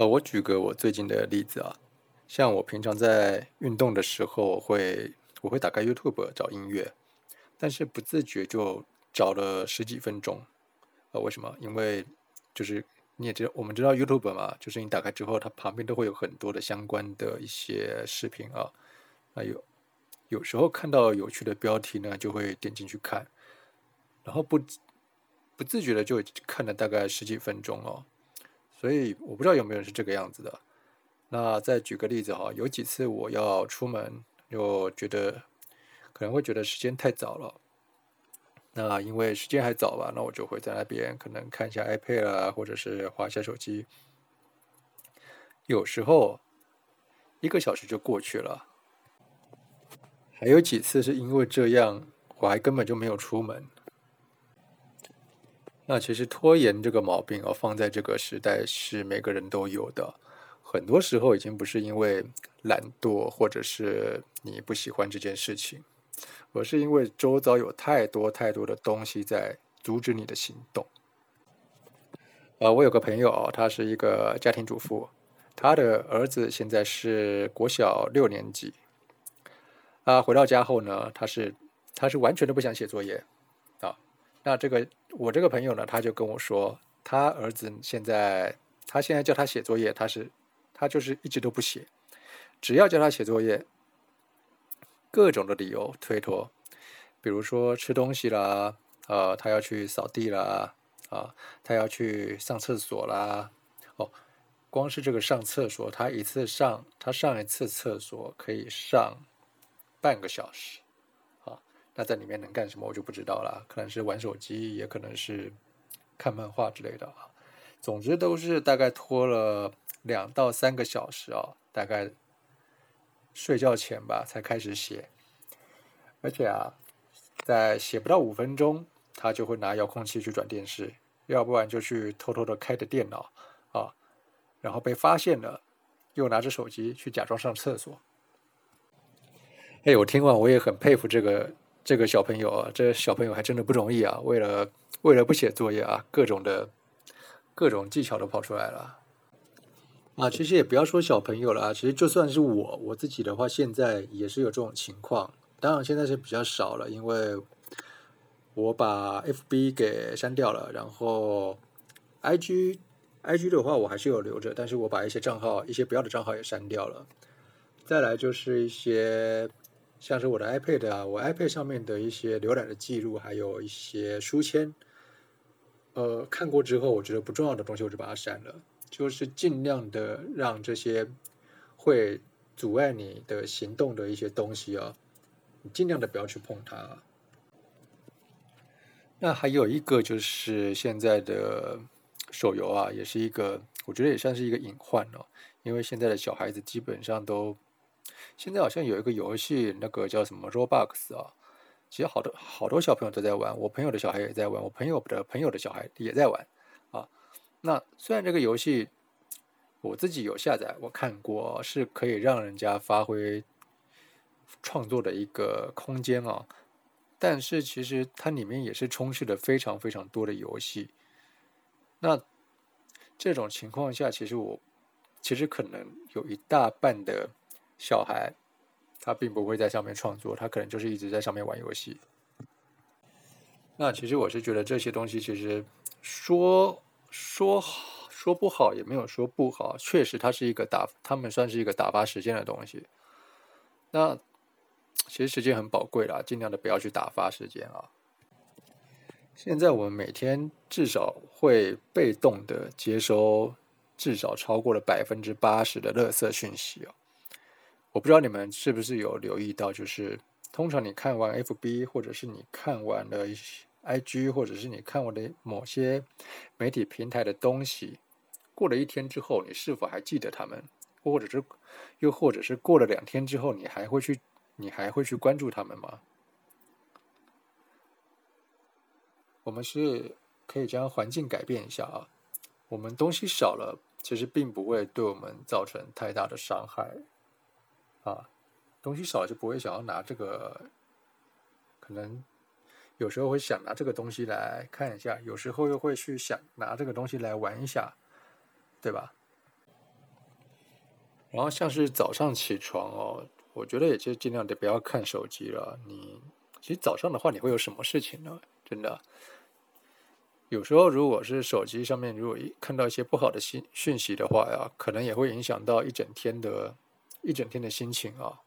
呃，我举个我最近的例子啊，像我平常在运动的时候会，我会打开 YouTube 找音乐，但是不自觉就找了十几分钟。呃，为什么？因为就是你也知道，我们知道 YouTube 嘛，就是你打开之后，它旁边都会有很多的相关的一些视频啊。那有有时候看到有趣的标题呢，就会点进去看，然后不不自觉的就看了大概十几分钟哦。所以我不知道有没有人是这个样子的。那再举个例子哈，有几次我要出门，又觉得可能会觉得时间太早了。那因为时间还早吧，那我就会在那边可能看一下 iPad 啊，或者是划一下手机。有时候一个小时就过去了。还有几次是因为这样，我还根本就没有出门。那其实拖延这个毛病哦，放在这个时代是每个人都有的。很多时候已经不是因为懒惰，或者是你不喜欢这件事情，而是因为周遭有太多太多的东西在阻止你的行动。呃，我有个朋友，他是一个家庭主妇，他的儿子现在是国小六年级。啊，回到家后呢，他是他是完全都不想写作业。那这个我这个朋友呢，他就跟我说，他儿子现在，他现在叫他写作业，他是他就是一直都不写，只要叫他写作业，各种的理由推脱，比如说吃东西啦，呃，他要去扫地啦，啊，他要去上厕所啦，哦，光是这个上厕所，他一次上他上一次厕所可以上半个小时。那在里面能干什么，我就不知道了。可能是玩手机，也可能是看漫画之类的啊。总之都是大概拖了两到三个小时啊，大概睡觉前吧才开始写。而且啊，在写不到五分钟，他就会拿遥控器去转电视，要不然就去偷偷的开着电脑啊，然后被发现了，又拿着手机去假装上厕所。哎，我听完我也很佩服这个。这个小朋友啊，这小朋友还真的不容易啊！为了为了不写作业啊，各种的各种技巧都跑出来了啊！其实也不要说小朋友了啊，其实就算是我我自己的话，现在也是有这种情况。当然现在是比较少了，因为我把 FB 给删掉了，然后 IG IG 的话我还是有留着，但是我把一些账号一些不要的账号也删掉了。再来就是一些。像是我的 iPad 啊，我 iPad 上面的一些浏览的记录，还有一些书签，呃，看过之后，我觉得不重要的东西，我就把它删了。就是尽量的让这些会阻碍你的行动的一些东西啊，你尽量的不要去碰它。那还有一个就是现在的手游啊，也是一个，我觉得也算是一个隐患哦，因为现在的小孩子基本上都。现在好像有一个游戏，那个叫什么 Roblox 啊，其实好多好多小朋友都在玩，我朋友的小孩也在玩，我朋友的朋友的小孩也在玩啊。那虽然这个游戏我自己有下载，我看过是可以让人家发挥创作的一个空间啊，但是其实它里面也是充斥着非常非常多的游戏。那这种情况下，其实我其实可能有一大半的。小孩，他并不会在上面创作，他可能就是一直在上面玩游戏。那其实我是觉得这些东西，其实说说说不好，也没有说不好。确实，它是一个打，他们算是一个打发时间的东西。那其实时间很宝贵啦，尽量的不要去打发时间啊。现在我们每天至少会被动的接收至少超过了百分之八十的垃圾讯息哦。我不知道你们是不是有留意到，就是通常你看完 FB，或者是你看完了 IG，或者是你看完的某些媒体平台的东西，过了一天之后，你是否还记得他们？或者是又或者是过了两天之后，你还会去你还会去关注他们吗？我们是可以将环境改变一下啊，我们东西少了，其实并不会对我们造成太大的伤害。啊，东西少就不会想要拿这个，可能有时候会想拿这个东西来看一下，有时候又会去想拿这个东西来玩一下，对吧？然后像是早上起床哦，我觉得也就尽量得不要看手机了。你其实早上的话，你会有什么事情呢？真的，有时候如果是手机上面如果一看到一些不好的信讯息的话呀，可能也会影响到一整天的一整天的心情啊。